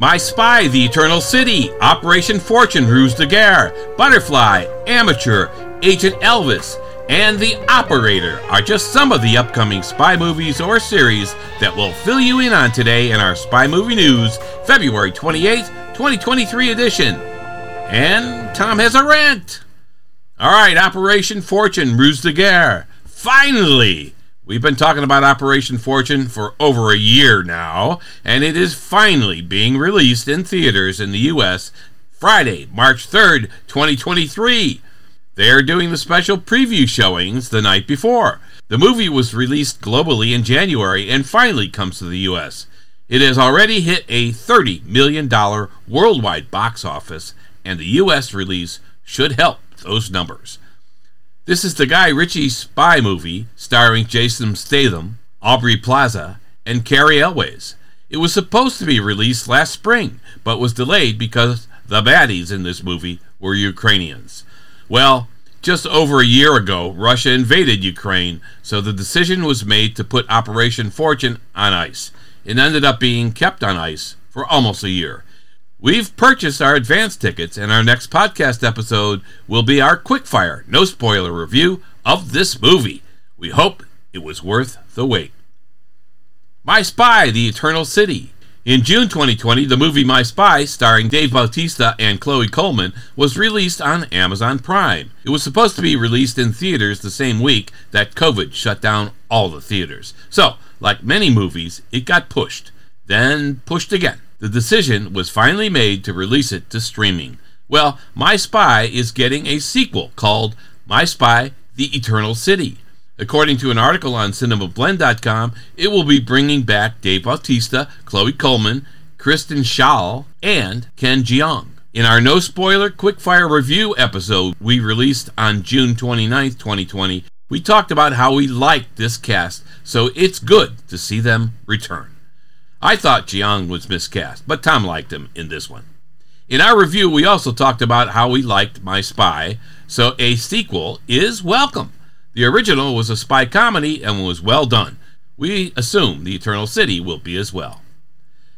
My Spy, The Eternal City, Operation Fortune, Ruse de Guerre, Butterfly, Amateur, Agent Elvis, and The Operator are just some of the upcoming spy movies or series that will fill you in on today in our Spy Movie News, February 28th, 2023 edition. And Tom has a rant. All right, Operation Fortune, Ruse de Guerre. Finally! We've been talking about Operation Fortune for over a year now, and it is finally being released in theaters in the U.S. Friday, March 3rd, 2023. They are doing the special preview showings the night before. The movie was released globally in January and finally comes to the U.S. It has already hit a $30 million worldwide box office, and the U.S. release should help those numbers. This is the Guy Ritchie spy movie starring Jason Statham, Aubrey Plaza, and Cary Elwes. It was supposed to be released last spring, but was delayed because the baddies in this movie were Ukrainians. Well, just over a year ago, Russia invaded Ukraine, so the decision was made to put Operation Fortune on ice. It ended up being kept on ice for almost a year. We've purchased our advance tickets, and our next podcast episode will be our quickfire, no spoiler review of this movie. We hope it was worth the wait. My Spy, The Eternal City. In June 2020, the movie My Spy, starring Dave Bautista and Chloe Coleman, was released on Amazon Prime. It was supposed to be released in theaters the same week that COVID shut down all the theaters. So, like many movies, it got pushed, then pushed again the decision was finally made to release it to streaming. Well, My Spy is getting a sequel called My Spy The Eternal City. According to an article on cinemablend.com, it will be bringing back Dave Bautista, Chloe Coleman, Kristen Schaal, and Ken Jeong. In our no spoiler quickfire review episode we released on June 29, 2020, we talked about how we liked this cast, so it's good to see them return. I thought Jeong was miscast, but Tom liked him in this one. In our review, we also talked about how we liked My Spy, so a sequel is welcome. The original was a spy comedy and was well done. We assume The Eternal City will be as well.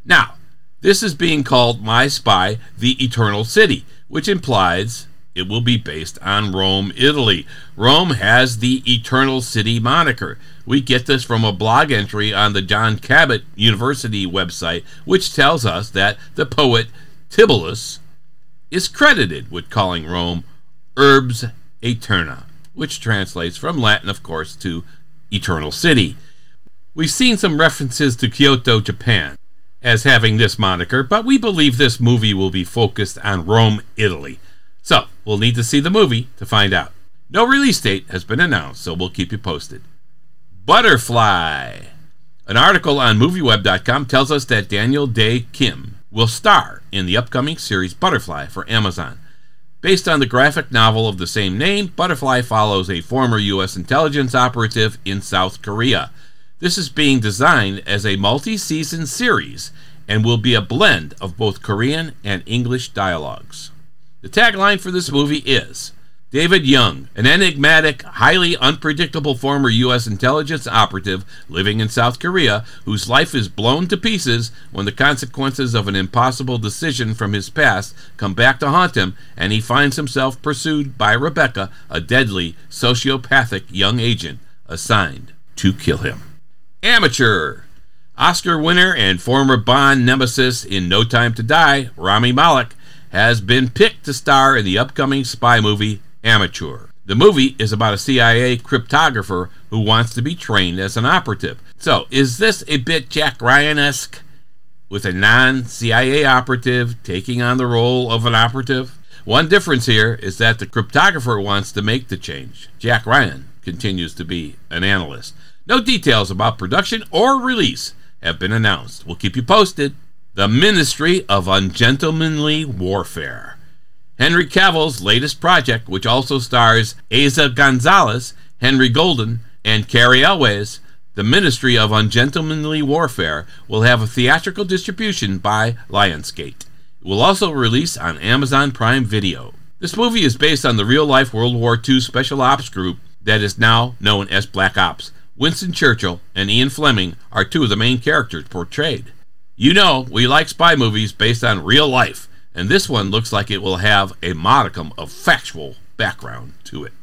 Now, this is being called My Spy The Eternal City, which implies it will be based on Rome, Italy. Rome has the Eternal City moniker. We get this from a blog entry on the John Cabot University website, which tells us that the poet Tibullus is credited with calling Rome Urbs Aeterna, which translates from Latin, of course, to Eternal City. We've seen some references to Kyoto, Japan, as having this moniker, but we believe this movie will be focused on Rome, Italy. So, we'll need to see the movie to find out. No release date has been announced, so we'll keep you posted. Butterfly. An article on MovieWeb.com tells us that Daniel Dae Kim will star in the upcoming series Butterfly for Amazon. Based on the graphic novel of the same name, Butterfly follows a former U.S. intelligence operative in South Korea. This is being designed as a multi season series and will be a blend of both Korean and English dialogues. The tagline for this movie is David Young, an enigmatic, highly unpredictable former U.S. intelligence operative living in South Korea, whose life is blown to pieces when the consequences of an impossible decision from his past come back to haunt him, and he finds himself pursued by Rebecca, a deadly, sociopathic young agent assigned to kill him. Amateur. Oscar winner and former Bond nemesis in No Time to Die, Rami Malek, has been picked to star in the upcoming spy movie Amateur. The movie is about a CIA cryptographer who wants to be trained as an operative. So, is this a bit Jack Ryan esque? With a non CIA operative taking on the role of an operative? One difference here is that the cryptographer wants to make the change. Jack Ryan continues to be an analyst. No details about production or release have been announced. We'll keep you posted. The Ministry of Ungentlemanly Warfare. Henry Cavill's latest project, which also stars Eiza Gonzalez, Henry Golding, and Cary Elwes, The Ministry of Ungentlemanly Warfare, will have a theatrical distribution by Lionsgate. It will also release on Amazon Prime Video. This movie is based on the real life World War II special ops group that is now known as Black Ops. Winston Churchill and Ian Fleming are two of the main characters portrayed. You know, we like spy movies based on real life, and this one looks like it will have a modicum of factual background to it.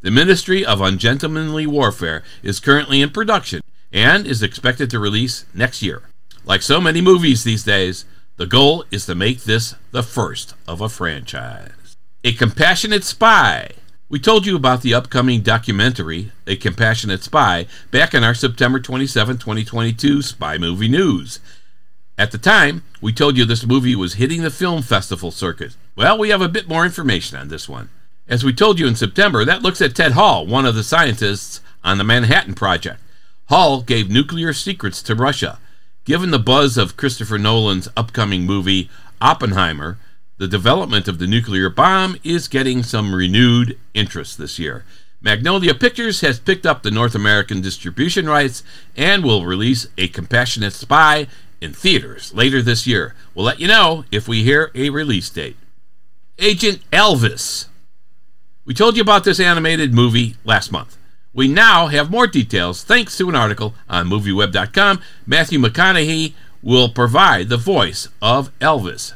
The Ministry of Ungentlemanly Warfare is currently in production and is expected to release next year. Like so many movies these days, the goal is to make this the first of a franchise. A Compassionate Spy. We told you about the upcoming documentary, A Compassionate Spy, back in our September 27, 2022 Spy Movie News. At the time, we told you this movie was hitting the film festival circuit. Well, we have a bit more information on this one. As we told you in September, that looks at Ted Hall, one of the scientists on the Manhattan Project. Hall gave nuclear secrets to Russia Given the buzz of Christopher Nolan's upcoming movie Oppenheimer, the development of the nuclear bomb is getting some renewed interest this year. Magnolia Pictures has picked up the North American distribution rights and will release A Compassionate Spy in theaters later this year. We'll let you know if we hear a release date. Agent Elvis. We told you about this animated movie last month. We now have more details thanks to an article on MovieWeb.com. Matthew McConaughey will provide the voice of Elvis.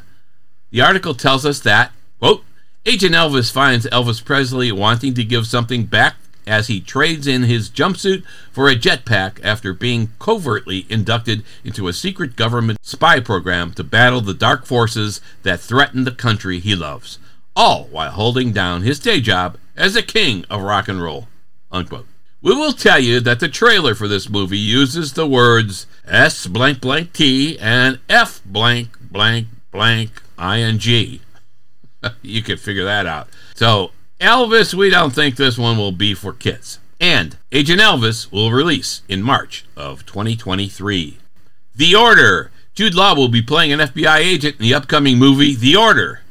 The article tells us that, quote, Agent Elvis finds Elvis Presley wanting to give something back as he trades in his jumpsuit for a jetpack after being covertly inducted into a secret government spy program to battle the dark forces that threaten the country he loves, all while holding down his day job as a king of rock and roll. Unquote. We will tell you that the trailer for this movie uses the words S blank blank T and F blank blank blank ing. you can figure that out. So, Elvis, we don't think this one will be for kids. And Agent Elvis will release in March of 2023. The Order. Jude Law will be playing an FBI agent in the upcoming movie The Order.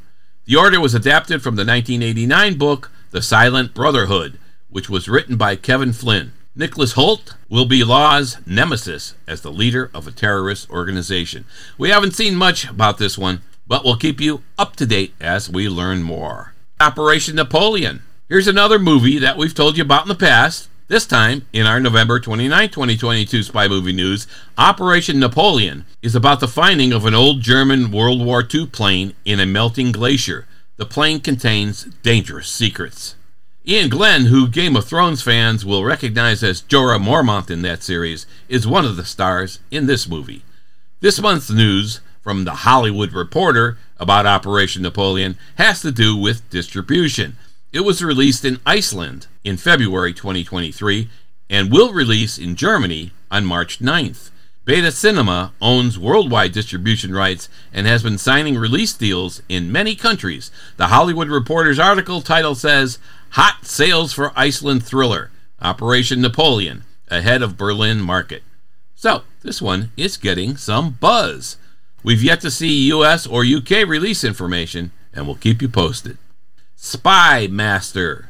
The Order was adapted from the 1989 book The Silent Brotherhood which was written by Kevin Flynn. Nicholas Hoult will be Law's nemesis as the leader of a terrorist organization. We haven't seen much about this one, but we'll keep you up to date as we learn more. Operation Napoleon. Here's another movie that we've told you about in the past. This time, in our November 29, 2022 Spy Movie News, Operation Napoleon is about the finding of an old German World War II plane in a melting glacier. The plane contains dangerous secrets. Iain Glen, who Game of Thrones fans will recognize as Jorah Mormont in that series, is one of the stars in this movie. This month's news from The Hollywood Reporter about Operation Napoleon has to do with distribution. It was released in Iceland in February 2023 and will release in Germany on March 9th. Beta Cinema owns worldwide distribution rights and has been signing release deals in many countries. The Hollywood Reporter's article title says Hot sales for Iceland thriller, Operation Napoleon, ahead of Berlin market. So, this one is getting some buzz. We've yet to see US or UK release information, and we'll keep you posted. Spy Master.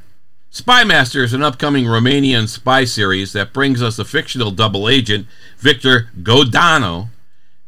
Spy Master is an upcoming Romanian spy series that brings us a fictional double agent, Victor Godano.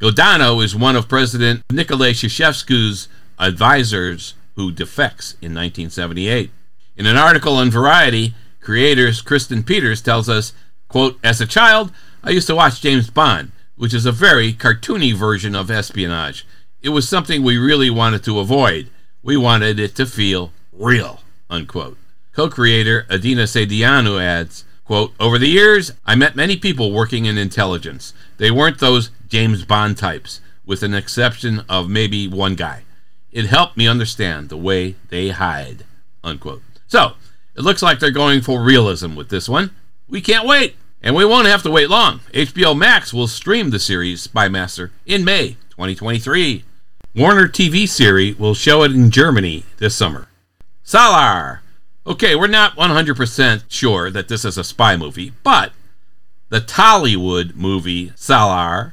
Godano is one of President Nicolae Ceausescu's advisors who defects in 1978. In an article on Variety, creators Kristen Peters tells us, quote, As a child, I used to watch James Bond, which is a very cartoony version of espionage. It was something we really wanted to avoid. We wanted it to feel real, unquote. Co-creator Adina Sedianu adds, quote, Over the years, I met many people working in intelligence. They weren't those James Bond types, with an exception of maybe one guy. It helped me understand the way they hide, unquote. So, it looks like they're going for realism with this one. We can't wait, and we won't have to wait long. HBO Max will stream the series Spy Master in May 2023. Warner TV series will show it in Germany this summer. Salaar. Okay, we're not 100% sure that this is a spy movie, but the Tollywood movie Salaar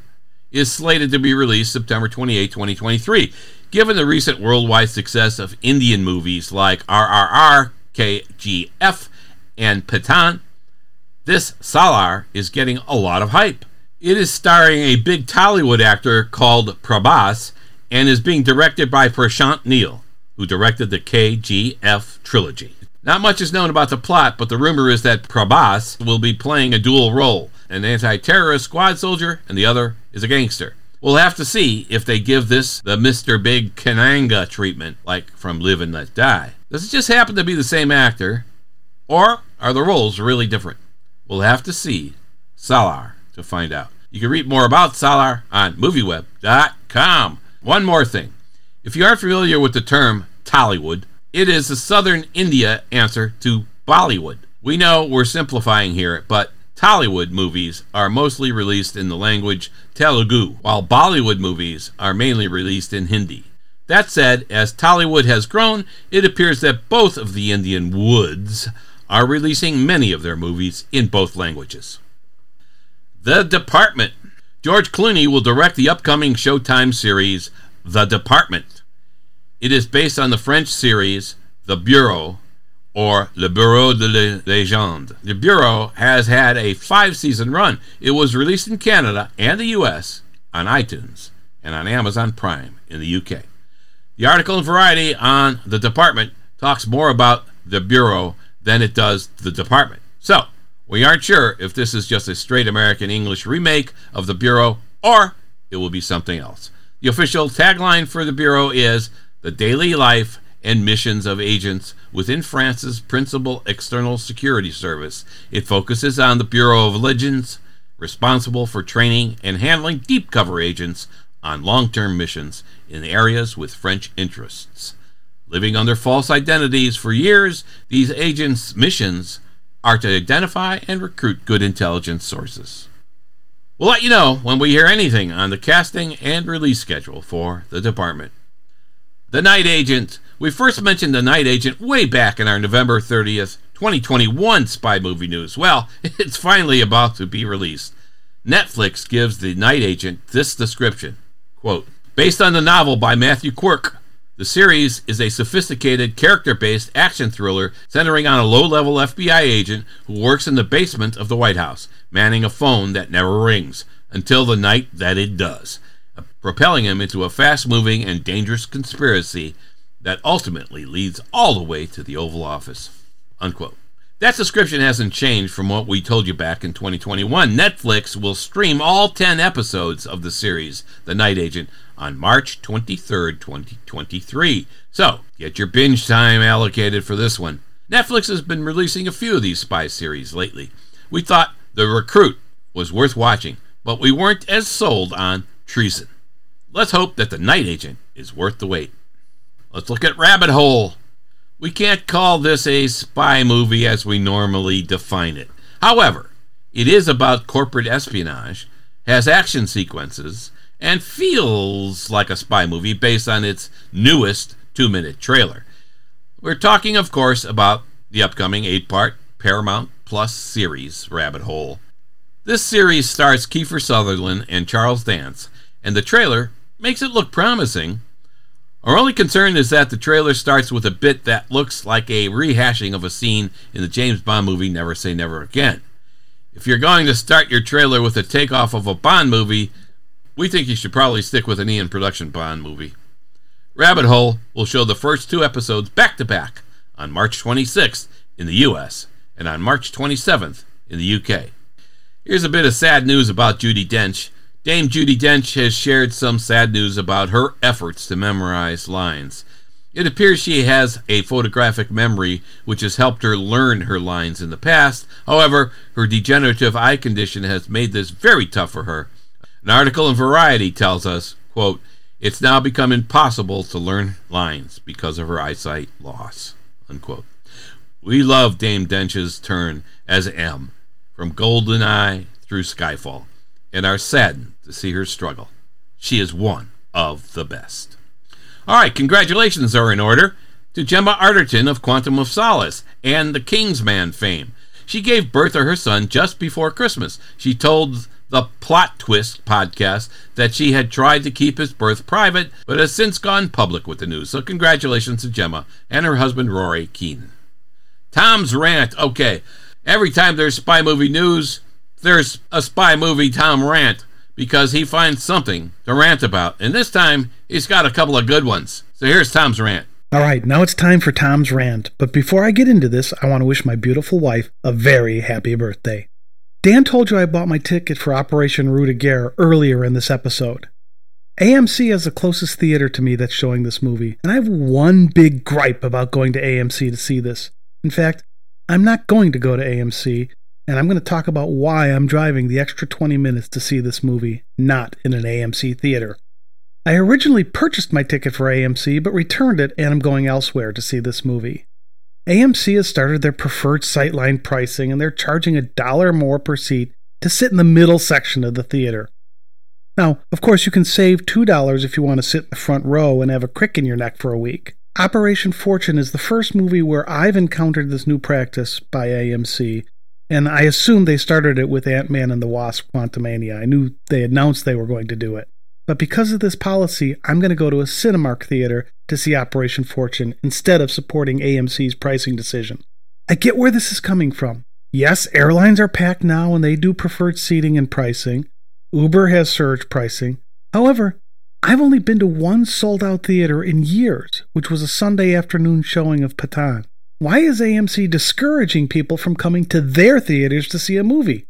is slated to be released September 28, 2023. Given the recent worldwide success of Indian movies like RRR, KGF, and Pathaan, this Salaar is getting a lot of hype. It is starring a big Tollywood actor called Prabhas and is being directed by Prashant Neel, who directed the KGF trilogy. Not much is known about the plot, but the rumor is that Prabhas will be playing a dual role an anti terrorist squad soldier, and the other is a gangster. We'll have to see if they give this the Mr. Big Kananga treatment, like from Live and Let Die. Does it just happen to be the same actor, or are the roles really different? We'll have to see Salaar to find out. You can read more about Salaar on MovieWeb.com. One more thing. If you aren't familiar with the term Tollywood, it is the southern India answer to Bollywood. We know we're simplifying here, but Tollywood movies are mostly released in the language Telugu, while Bollywood movies are mainly released in Hindi. That said, as Tollywood has grown, it appears that both of the Indian woods are releasing many of their movies in both languages. The Department. George Clooney will direct the upcoming Showtime series, The Department. It is based on the French series, The Bureau, or Le Bureau de la Légende. The Bureau has had a five season run. It was released in Canada and the US on iTunes and on Amazon Prime in the UK. The article in Variety on The Department talks more about The Bureau than it does The Department. So, we aren't sure if this is just a straight American English remake of The Bureau or it will be something else. The official tagline for The Bureau is The Daily Life and Missions of Agents within France's principal external security service. It focuses on the Bureau of Legends, responsible for training and handling deep cover agents on long term missions in areas with French interests. Living under false identities for years, these agents' missions are to identify and recruit good intelligence sources. We'll let you know when we hear anything on the casting and release schedule for the department. The Night Agent. We first mentioned The Night Agent way back in our November 30th, 2021 spy movie news. Well, it's finally about to be released. Netflix gives The Night Agent this description quote, Based on the novel by Matthew Quirk, the series is a sophisticated, character based action thriller centering on a low level FBI agent who works in the basement of the White House, manning a phone that never rings until the night that it does, uh, propelling him into a fast moving and dangerous conspiracy that ultimately leads all the way to the Oval Office. Unquote. That description hasn't changed from what we told you back in 2021. Netflix will stream all 10 episodes of the series, The Night Agent, on March 23rd, 2023. So, get your binge time allocated for this one. Netflix has been releasing a few of these spy series lately. We thought The Recruit was worth watching, but we weren't as sold on Treason. Let's hope that The Night Agent is worth the wait. Let's look at Rabbit Hole. We can't call this a spy movie as we normally define it. However, it is about corporate espionage, has action sequences, and feels like a spy movie based on its newest two minute trailer. We're talking, of course, about the upcoming eight part Paramount Plus series, Rabbit Hole. This series stars Kiefer Sutherland and Charles Dance, and the trailer makes it look promising our only concern is that the trailer starts with a bit that looks like a rehashing of a scene in the James Bond movie Never Say Never Again. If you're going to start your trailer with a takeoff of a Bond movie, we think you should probably stick with an Eon production Bond movie. Rabbit Hole will show the first two episodes back to back on March 26th in the US and on March 27th in the UK. Here's a bit of sad news about Judi Dench. Dame Judi Dench has shared some sad news about her efforts to memorize lines. It appears she has a photographic memory which has helped her learn her lines in the past. However, her degenerative eye condition has made this very tough for her. An article in Variety tells us, quote, it's now become impossible to learn lines because of her eyesight loss. Unquote. We love Dame Dench's turn as M, from Goldeneye through Skyfall, and are saddened to see her struggle. She is one of the best. All right, congratulations are in order to Gemma Arterton of Quantum of Solace and the Kingsman fame. She gave birth to her son just before Christmas. She told the Plot Twist podcast that she had tried to keep his birth private, but has since gone public with the news. So, congratulations to Gemma and her husband Rory Keenan. Tom's rant. Okay, every time there's spy movie news, there's a spy movie Tom rant because he finds something to rant about. And this time, he's got a couple of good ones. So here's Tom's rant. All right, now it's time for Tom's rant. But before I get into this, I want to wish my beautiful wife a very happy birthday. Dan told you I bought my ticket for Operation Rue de Guerre earlier in this episode. AMC is the closest theater to me that's showing this movie, and I have one big gripe about going to AMC to see this. In fact, I'm not going to go to AMC, and I'm going to talk about why I'm driving the extra 20 minutes to see this movie, not in an AMC theater. I originally purchased my ticket for AMC, but returned it and I'm going elsewhere to see this movie. AMC has started their preferred sightline pricing, and they're charging a dollar more per seat to sit in the middle section of the theater. Now, of course, you can save $2 if you want to sit in the front row and have a crick in your neck for a week. Operation Fortune is the first movie where I've encountered this new practice by AMC, and I assume they started it with Ant Man and the Wasp Quantumania. I knew they announced they were going to do it. But because of this policy, I'm going to go to a Cinemark theater to see Operation Fortune instead of supporting AMC's pricing decision. I get where this is coming from. Yes, airlines are packed now and they do preferred seating and pricing. Uber has surge pricing. However, I've only been to one sold out theater in years, which was a Sunday afternoon showing of Pathaan. Why is AMC discouraging people from coming to their theaters to see a movie?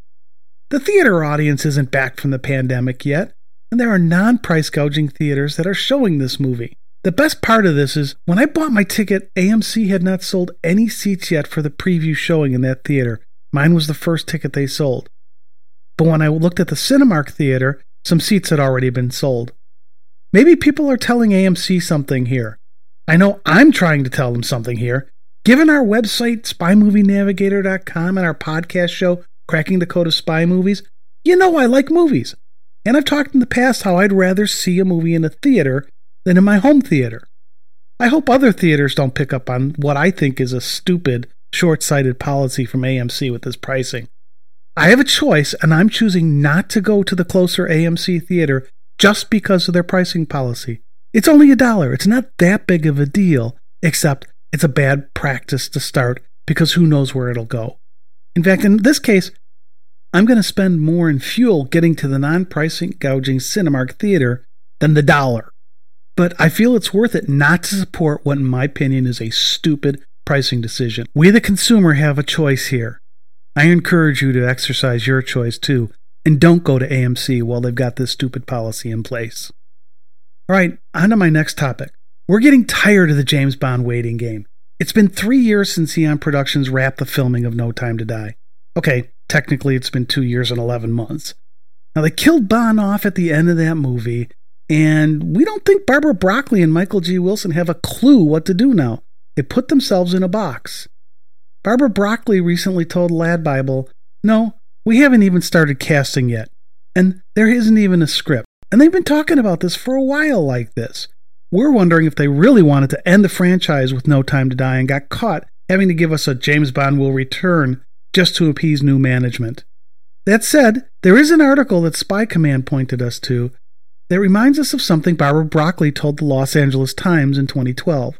The theater audience isn't back from the pandemic yet, and there are non price gouging theaters that are showing this movie. The best part of this is when I bought my ticket, AMC had not sold any seats yet for the preview showing in that theater. Mine was the first ticket they sold. But when I looked at the Cinemark theater, some seats had already been sold. Maybe people are telling AMC something here. I know I'm trying to tell them something here, Given our website, spymovienavigator.com, and our podcast show, Cracking the Code of Spy Movies, you know I like movies. And I've talked in the past how I'd rather see a movie in a theater than in my home theater. I hope other theaters don't pick up on what I think is a stupid, short sighted policy from AMC with this pricing. I have a choice, and I'm choosing not to go to the closer AMC theater just because of their pricing policy. It's only a dollar. It's not that big of a deal, except it's a bad practice to start because who knows where it'll go. In fact, in this case, I'm going to spend more in fuel getting to the non pricing gouging Cinemark theater than the dollar. But I feel it's worth it not to support what, in my opinion, is a stupid pricing decision. We, the consumer, have a choice here. I encourage you to exercise your choice too, and don't go to AMC while they've got this stupid policy in place. All right, on to my next topic we're getting tired of the James Bond waiting game. It's been three years since Eon Productions wrapped the filming of No Time to Die. Okay, technically it's been two years and 11 months. Now, they killed Bond off at the end of that movie, and we don't think Barbara Broccoli and Michael G. Wilson have a clue what to do now. They put themselves in a box. Barbara Broccoli recently told Lad Bible, No, we haven't even started casting yet, and there isn't even a script. And they've been talking about this for a while like this. We're wondering if they really wanted to end the franchise with No Time to Die and got caught having to give us a James Bond will return just to appease new management. That said, there is an article that Spy Command pointed us to that reminds us of something Barbara Broccoli told the Los Angeles Times in 2012.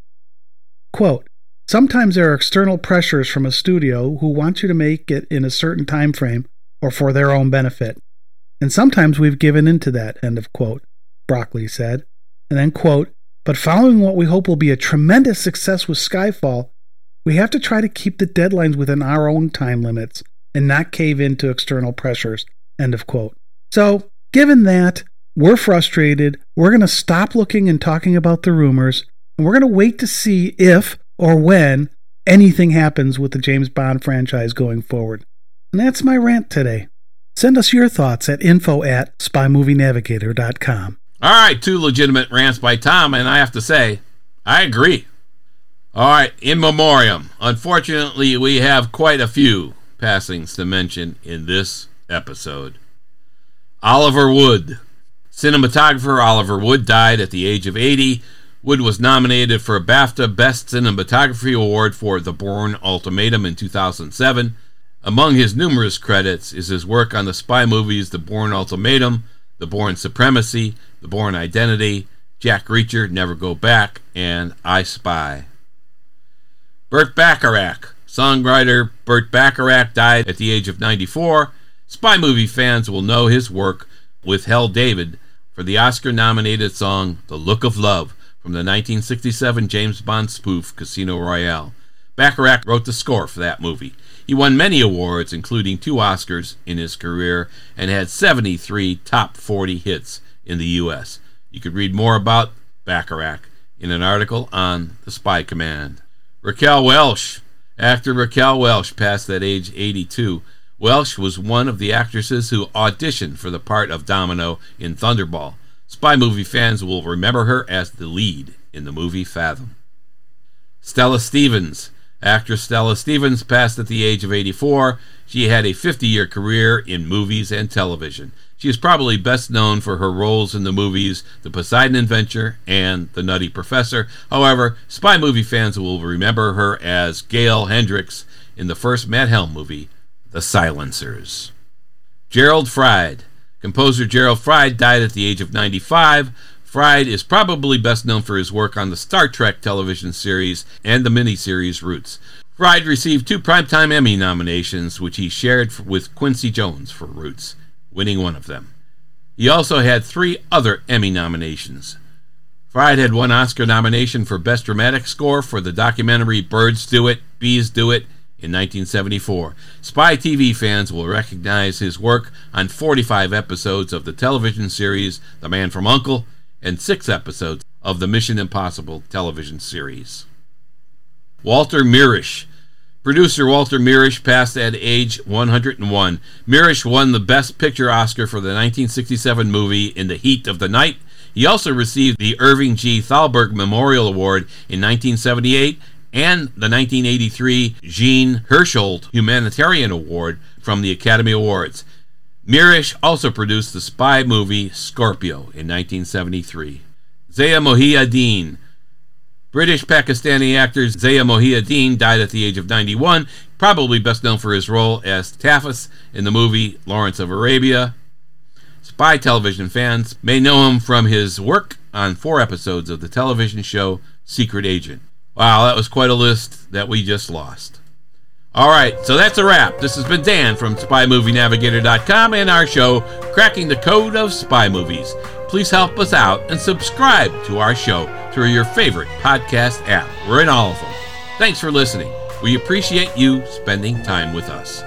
Quote, Sometimes there are external pressures from a studio who want you to make it in a certain time frame or for their own benefit. And sometimes we've given in to that, end of quote, Broccoli said. And then, quote, but following what we hope will be a tremendous success with Skyfall, we have to try to keep the deadlines within our own time limits and not cave into external pressures. End of quote. So, given that, we're frustrated. We're going to stop looking and talking about the rumors, and we're going to wait to see if or when anything happens with the James Bond franchise going forward. And that's my rant today. Send us your thoughts at info at spymovienavigator.com. All right, two legitimate rants by Tom, and I have to say, I agree. All right, in memoriam. Unfortunately, we have quite a few passings to mention in this episode. Oliver Wood. Cinematographer Oliver Wood died at the age of 80. Wood was nominated for a BAFTA Best Cinematography Award for The Bourne Ultimatum in 2007. Among his numerous credits is his work on the spy movies The Bourne Ultimatum, The Bourne Supremacy, the Bourne Identity, Jack Reacher, Never Go Back, and I Spy. Burt Bacharach. Songwriter Burt Bacharach died at the age of 94. Spy movie fans will know his work with Hal David for the Oscar nominated song The Look of Love from the 1967 James Bond spoof Casino Royale. Bacharach wrote the score for that movie. He won many awards, including two Oscars in his career, and had 73 top 40 hits in the U.S. You could read more about Bacharach in an article on the Spy Command. Raquel Welch. Actor Raquel Welch passed at age 82. Welch was one of the actresses who auditioned for the part of Domino in Thunderball. Spy movie fans will remember her as the lead in the movie Fathom. Stella Stevens. Actress Stella Stevens passed at the age of 84. She had a 50 year career in movies and television. She is probably best known for her roles in the movies The Poseidon Adventure and The Nutty Professor. However, spy movie fans will remember her as Gail Hendricks in the first Matt Helm movie, The Silencers. Gerald Fried. Composer Gerald Fried died at the age of 95. Fried is probably best known for his work on the Star Trek television series and the miniseries Roots. Fried received two Primetime Emmy nominations, which he shared with Quincy Jones for Roots, winning one of them. He also had three other Emmy nominations. Fried had one Oscar nomination for Best Dramatic Score for the documentary Birds Do It, Bees Do It in 1974. Spy TV fans will recognize his work on 45 episodes of the television series The Man from Uncle and six episodes of the Mission Impossible television series. Walter Mirisch. Producer Walter Mirisch passed at age 101. Mirisch won the Best Picture Oscar for the 1967 movie In the Heat of the Night. He also received the Irving G. Thalberg Memorial Award in 1978 and the 1983 Jean Hersholt Humanitarian Award from the Academy Awards. Mirisch also produced the spy movie Scorpio in 1973. Zia Mohyeddin. British Pakistani actor Zia Mohyeddin died at the age of 91, probably best known for his role as Tafas in the movie Lawrence of Arabia. Spy television fans may know him from his work on four episodes of the television show Secret Agent. Wow, that was quite a list that we just lost. All right, so that's a wrap. This has been Dan from SpyMovieNavigator.com and our show, Cracking the Code of Spy Movies. Please help us out and subscribe to our show through your favorite podcast app. We're in all of them. Thanks for listening. We appreciate you spending time with us.